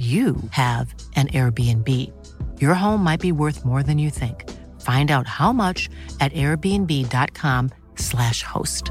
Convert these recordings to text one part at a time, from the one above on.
you have an Airbnb. Your home might be worth more than you think. Find out how much at airbnb.com/slash host.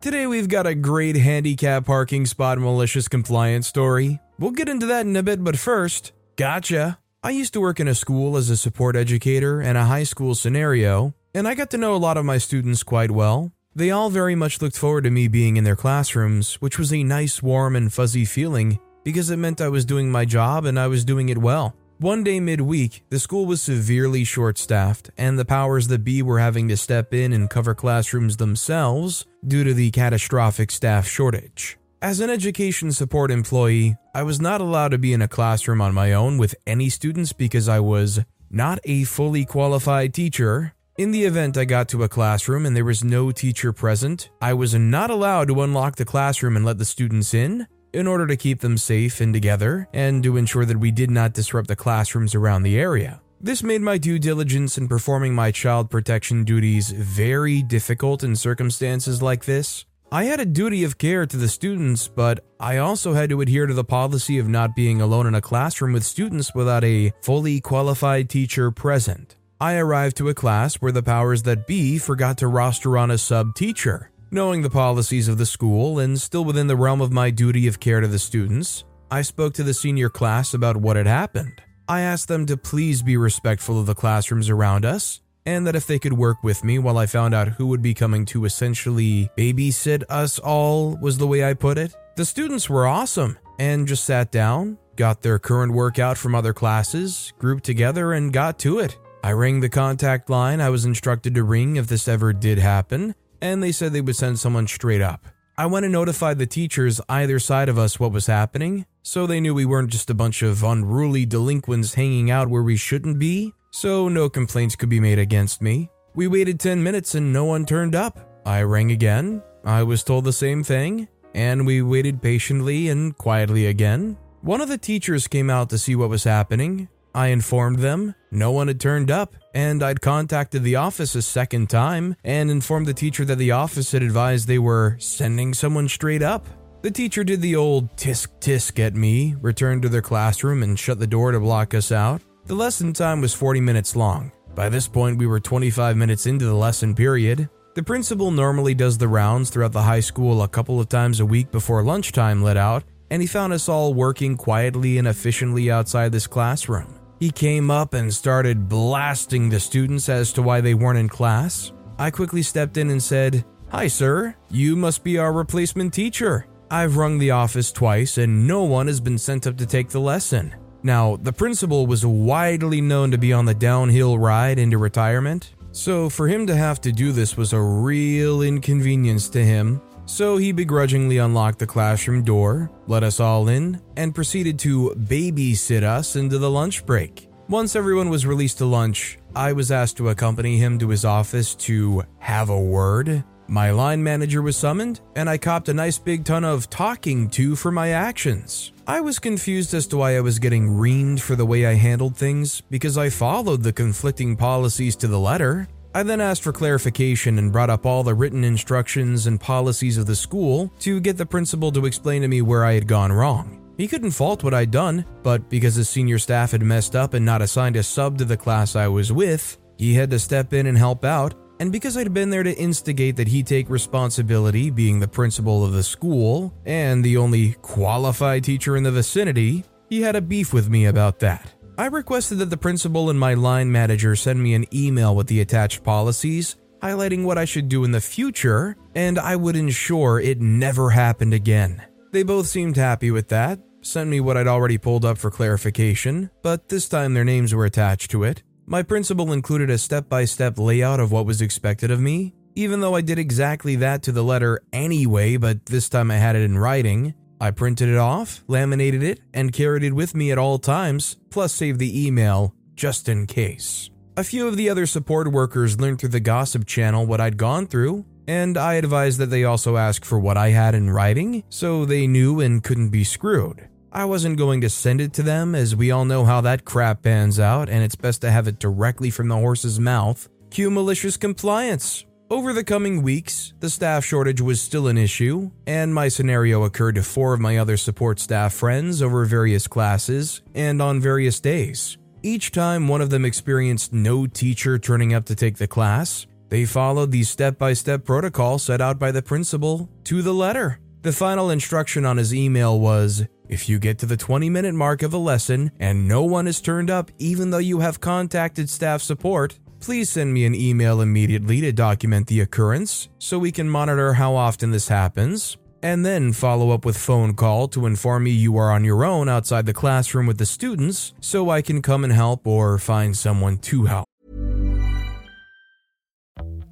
Today we've got a great handicap parking spot malicious compliance story. We'll get into that in a bit, but first, gotcha. I used to work in a school as a support educator in a high school scenario, and I got to know a lot of my students quite well. They all very much looked forward to me being in their classrooms, which was a nice, warm, and fuzzy feeling because it meant I was doing my job and I was doing it well. One day midweek, the school was severely short staffed, and the powers that be were having to step in and cover classrooms themselves due to the catastrophic staff shortage. As an education support employee, I was not allowed to be in a classroom on my own with any students because I was not a fully qualified teacher in the event I got to a classroom and there was no teacher present, I was not allowed to unlock the classroom and let the students in in order to keep them safe and together and to ensure that we did not disrupt the classrooms around the area. This made my due diligence in performing my child protection duties very difficult in circumstances like this. I had a duty of care to the students, but I also had to adhere to the policy of not being alone in a classroom with students without a fully qualified teacher present. I arrived to a class where the powers that be forgot to roster on a sub teacher. Knowing the policies of the school and still within the realm of my duty of care to the students, I spoke to the senior class about what had happened. I asked them to please be respectful of the classrooms around us and that if they could work with me while I found out who would be coming to essentially babysit us all, was the way I put it. The students were awesome and just sat down, got their current workout from other classes, grouped together, and got to it. I rang the contact line I was instructed to ring if this ever did happen, and they said they would send someone straight up. I went and notified the teachers either side of us what was happening, so they knew we weren't just a bunch of unruly delinquents hanging out where we shouldn't be, so no complaints could be made against me. We waited 10 minutes and no one turned up. I rang again, I was told the same thing, and we waited patiently and quietly again. One of the teachers came out to see what was happening, I informed them no one had turned up, and I'd contacted the office a second time and informed the teacher that the office had advised they were sending someone straight up. The teacher did the old tisk tisk at me, returned to their classroom, and shut the door to block us out. The lesson time was 40 minutes long. By this point, we were 25 minutes into the lesson period. The principal normally does the rounds throughout the high school a couple of times a week before lunchtime let out, and he found us all working quietly and efficiently outside this classroom. He came up and started blasting the students as to why they weren't in class. I quickly stepped in and said, Hi, sir. You must be our replacement teacher. I've rung the office twice and no one has been sent up to take the lesson. Now, the principal was widely known to be on the downhill ride into retirement, so for him to have to do this was a real inconvenience to him, so he begrudgingly unlocked the classroom door, let us all in, and proceeded to babysit us into the lunch break. Once everyone was released to lunch, I was asked to accompany him to his office to have a word. My line manager was summoned, and I copped a nice big ton of talking to for my actions. I was confused as to why I was getting reamed for the way I handled things because I followed the conflicting policies to the letter. I then asked for clarification and brought up all the written instructions and policies of the school to get the principal to explain to me where I had gone wrong. He couldn't fault what I'd done, but because his senior staff had messed up and not assigned a sub to the class I was with, he had to step in and help out, and because I'd been there to instigate that he take responsibility, being the principal of the school and the only qualified teacher in the vicinity, he had a beef with me about that. I requested that the principal and my line manager send me an email with the attached policies, highlighting what I should do in the future, and I would ensure it never happened again. They both seemed happy with that, sent me what I'd already pulled up for clarification, but this time their names were attached to it. My principal included a step by step layout of what was expected of me, even though I did exactly that to the letter anyway, but this time I had it in writing. I printed it off, laminated it, and carried it with me at all times, plus saved the email just in case. A few of the other support workers learned through the gossip channel what I'd gone through, and I advised that they also ask for what I had in writing so they knew and couldn't be screwed. I wasn't going to send it to them as we all know how that crap pans out, and it's best to have it directly from the horse's mouth. Cue malicious compliance. Over the coming weeks, the staff shortage was still an issue, and my scenario occurred to four of my other support staff friends over various classes and on various days. Each time one of them experienced no teacher turning up to take the class, they followed the step by step protocol set out by the principal to the letter. The final instruction on his email was if you get to the 20 minute mark of a lesson and no one is turned up, even though you have contacted staff support, please send me an email immediately to document the occurrence so we can monitor how often this happens, and then follow up with phone call to inform me you are on your own outside the classroom with the students so I can come and help or find someone to help.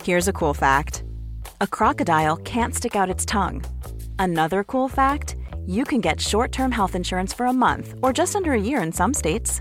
Here's a cool fact a crocodile can't stick out its tongue. Another cool fact you can get short term health insurance for a month or just under a year in some states.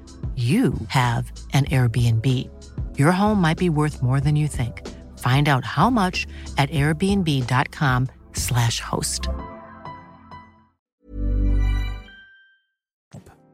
you have an Airbnb. Your home might be worth more than you think. Find out how much at airbnb.com/slash host.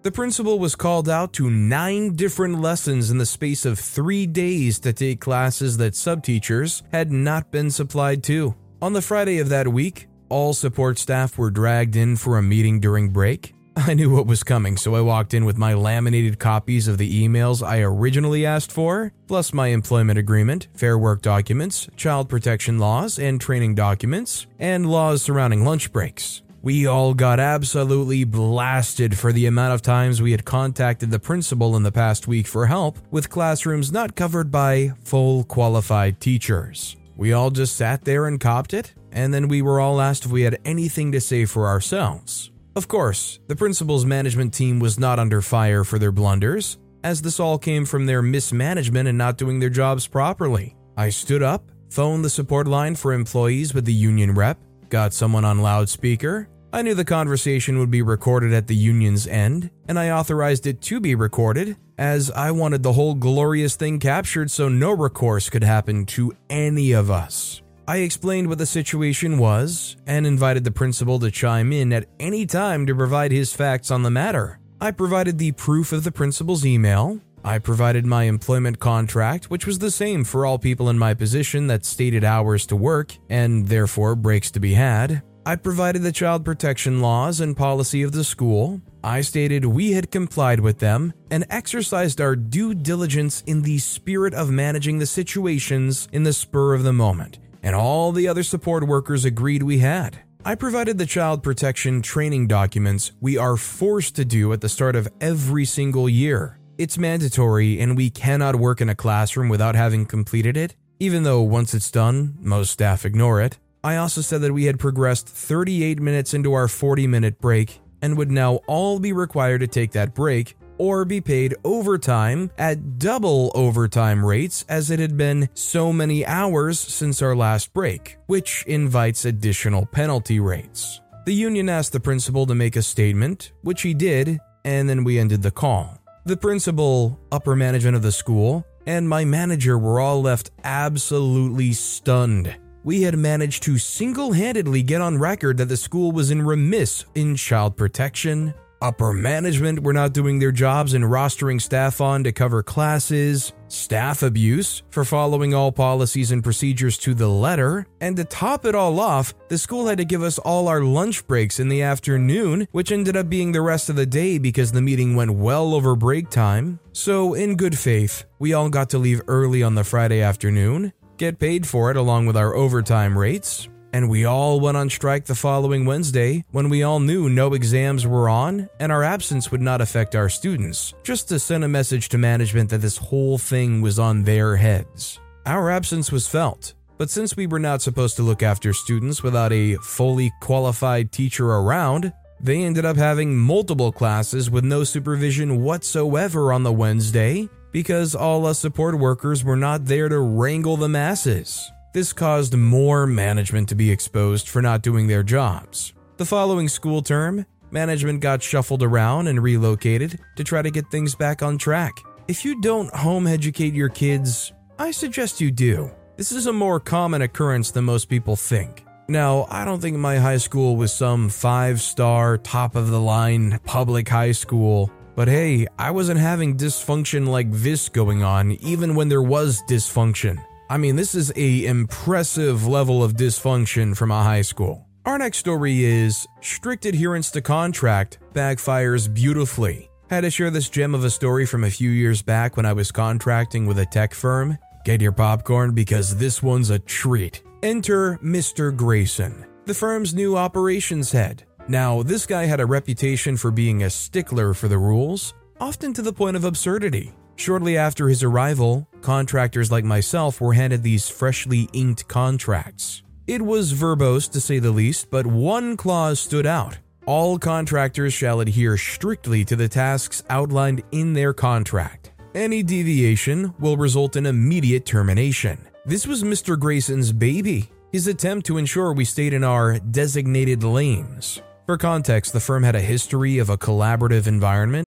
The principal was called out to nine different lessons in the space of three days to take classes that subteachers had not been supplied to. On the Friday of that week, all support staff were dragged in for a meeting during break. I knew what was coming, so I walked in with my laminated copies of the emails I originally asked for, plus my employment agreement, fair work documents, child protection laws and training documents, and laws surrounding lunch breaks. We all got absolutely blasted for the amount of times we had contacted the principal in the past week for help with classrooms not covered by full qualified teachers. We all just sat there and copped it, and then we were all asked if we had anything to say for ourselves. Of course, the principal's management team was not under fire for their blunders, as this all came from their mismanagement and not doing their jobs properly. I stood up, phoned the support line for employees with the union rep, got someone on loudspeaker. I knew the conversation would be recorded at the union's end, and I authorized it to be recorded, as I wanted the whole glorious thing captured so no recourse could happen to any of us. I explained what the situation was and invited the principal to chime in at any time to provide his facts on the matter. I provided the proof of the principal's email. I provided my employment contract, which was the same for all people in my position that stated hours to work and therefore breaks to be had. I provided the child protection laws and policy of the school. I stated we had complied with them and exercised our due diligence in the spirit of managing the situations in the spur of the moment and all the other support workers agreed we had. I provided the child protection training documents we are forced to do at the start of every single year. It's mandatory, and we cannot work in a classroom without having completed it, even though once it's done, most staff ignore it. I also said that we had progressed 38 minutes into our 40 minute break and would now all be required to take that break or be paid overtime at double overtime rates as it had been so many hours since our last break, which invites additional penalty rates. The union asked the principal to make a statement, which he did, and then we ended the call. The principal, upper management of the school, and my manager were all left absolutely stunned. We had managed to single handedly get on record that the school was in remiss in child protection, upper management were not doing their jobs and rostering staff on to cover classes, staff abuse for following all policies and procedures to the letter, and to top it all off, the school had to give us all our lunch breaks in the afternoon, which ended up being the rest of the day because the meeting went well over break time. So, in good faith, we all got to leave early on the Friday afternoon, get paid for it along with our overtime rates, and we all went on strike the following Wednesday when we all knew no exams were on and our absence would not affect our students, just to send a message to management that this whole thing was on their heads. Our absence was felt, but since we were not supposed to look after students without a fully qualified teacher around, they ended up having multiple classes with no supervision whatsoever on the Wednesday because all us support workers were not there to wrangle the masses. This caused more management to be exposed for not doing their jobs. The following school term, management got shuffled around and relocated to try to get things back on track. If you don't home educate your kids, I suggest you do. This is a more common occurrence than most people think. Now, I don't think my high school was some five star, top of the line public high school, but hey, I wasn't having dysfunction like this going on even when there was dysfunction. I mean, this is a impressive level of dysfunction from a high school. Our next story is strict adherence to contract backfires beautifully. Had to share this gem of a story from a few years back when I was contracting with a tech firm. Get your popcorn because this one's a treat. Enter Mr. Grayson, the firm's new operations head. Now, this guy had a reputation for being a stickler for the rules, often to the point of absurdity. Shortly after his arrival, contractors like myself were handed these freshly inked contracts. It was verbose to say the least, but one clause stood out. All contractors shall adhere strictly to the tasks outlined in their contract. Any deviation will result in immediate termination. This was Mr. Grayson's baby, his attempt to ensure we stayed in our designated lanes. For context, the firm had a history of a collaborative environment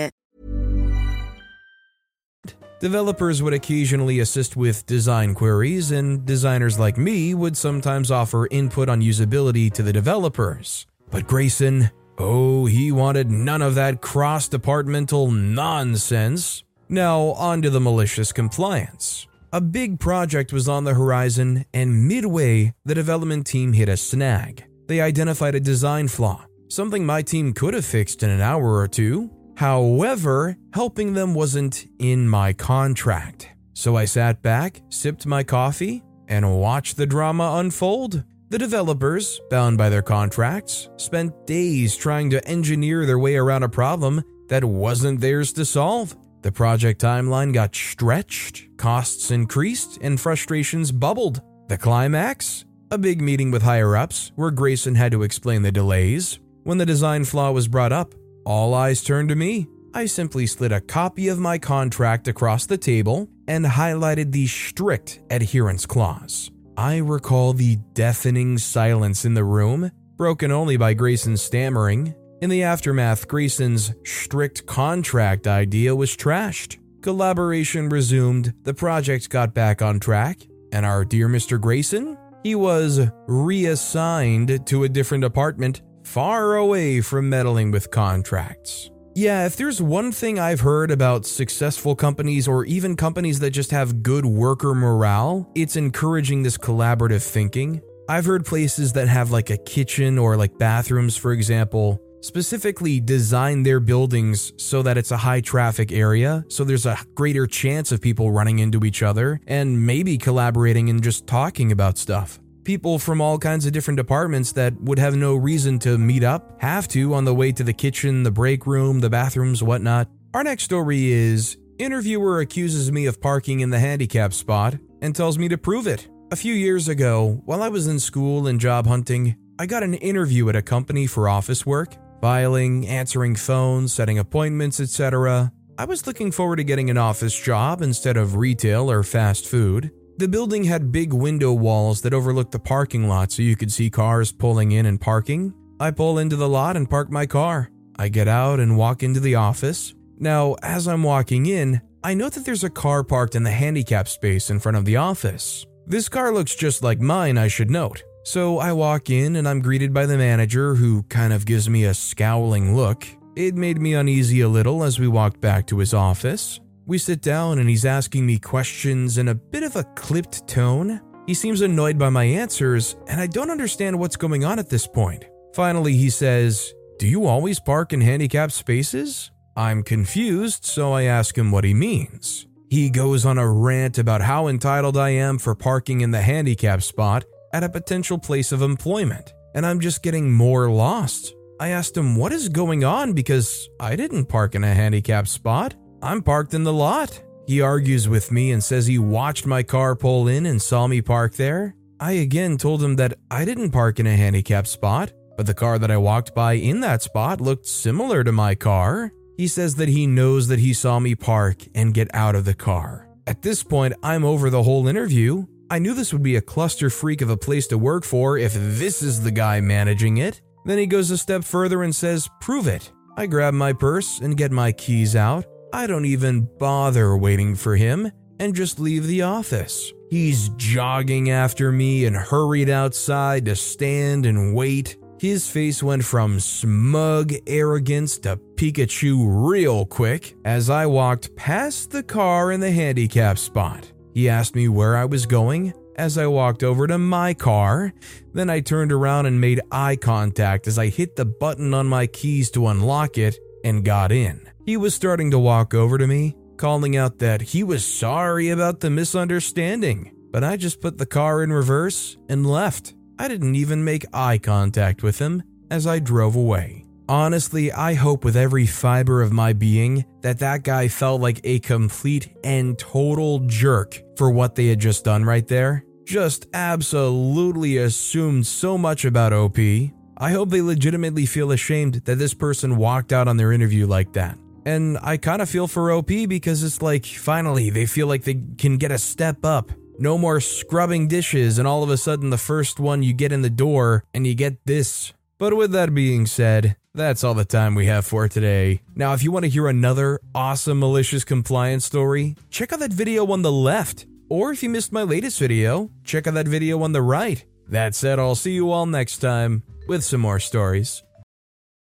Developers would occasionally assist with design queries, and designers like me would sometimes offer input on usability to the developers. But Grayson, oh, he wanted none of that cross departmental nonsense. Now, on to the malicious compliance. A big project was on the horizon, and midway, the development team hit a snag. They identified a design flaw, something my team could have fixed in an hour or two, However, helping them wasn't in my contract. So I sat back, sipped my coffee, and watched the drama unfold. The developers, bound by their contracts, spent days trying to engineer their way around a problem that wasn't theirs to solve. The project timeline got stretched, costs increased, and frustrations bubbled. The climax? A big meeting with higher ups where Grayson had to explain the delays. When the design flaw was brought up, all eyes turned to me. I simply slid a copy of my contract across the table and highlighted the strict adherence clause. I recall the deafening silence in the room, broken only by Grayson's stammering. In the aftermath, Grayson's strict contract idea was trashed. Collaboration resumed, the project got back on track, and our dear Mr. Grayson? He was reassigned to a different apartment far away from meddling with contracts. Yeah, if there's one thing I've heard about successful companies or even companies that just have good worker morale, it's encouraging this collaborative thinking. I've heard places that have like a kitchen or like bathrooms, for example, specifically design their buildings so that it's a high traffic area, so there's a greater chance of people running into each other and maybe collaborating and just talking about stuff. People from all kinds of different departments that would have no reason to meet up have to on the way to the kitchen, the break room, the bathrooms, whatnot. Our next story is Interviewer accuses me of parking in the handicap spot and tells me to prove it. A few years ago, while I was in school and job hunting, I got an interview at a company for office work, filing, answering phones, setting appointments, etc. I was looking forward to getting an office job instead of retail or fast food. The building had big window walls that overlooked the parking lot so you could see cars pulling in and parking. I pull into the lot and park my car. I get out and walk into the office. Now, as I'm walking in, I note that there's a car parked in the handicap space in front of the office. This car looks just like mine, I should note. So I walk in and I'm greeted by the manager who kind of gives me a scowling look. It made me uneasy a little as we walked back to his office. We sit down and he's asking me questions in a bit of a clipped tone. He seems annoyed by my answers, and I don't understand what's going on at this point. Finally, he says, Do you always park in handicapped spaces? I'm confused, so I ask him what he means. He goes on a rant about how entitled I am for parking in the handicap spot at a potential place of employment, and I'm just getting more lost. I asked him what is going on because I didn't park in a handicapped spot. I'm parked in the lot. He argues with me and says he watched my car pull in and saw me park there. I again told him that I didn't park in a handicapped spot, but the car that I walked by in that spot looked similar to my car. He says that he knows that he saw me park and get out of the car. At this point, I'm over the whole interview. I knew this would be a cluster freak of a place to work for if this is the guy managing it. Then he goes a step further and says, Prove it. I grab my purse and get my keys out. I don't even bother waiting for him and just leave the office. He's jogging after me and hurried outside to stand and wait. His face went from smug arrogance to Pikachu real quick as I walked past the car in the handicap spot. He asked me where I was going as I walked over to my car. Then I turned around and made eye contact as I hit the button on my keys to unlock it and got in. He was starting to walk over to me, calling out that he was sorry about the misunderstanding, but I just put the car in reverse and left. I didn't even make eye contact with him as I drove away. Honestly, I hope with every fiber of my being that that guy felt like a complete and total jerk for what they had just done right there. Just absolutely assumed so much about OP. I hope they legitimately feel ashamed that this person walked out on their interview like that. And I kind of feel for OP because it's like finally they feel like they can get a step up. No more scrubbing dishes, and all of a sudden, the first one you get in the door and you get this. But with that being said, that's all the time we have for today. Now, if you want to hear another awesome malicious compliance story, check out that video on the left. Or if you missed my latest video, check out that video on the right. That said, I'll see you all next time with some more stories.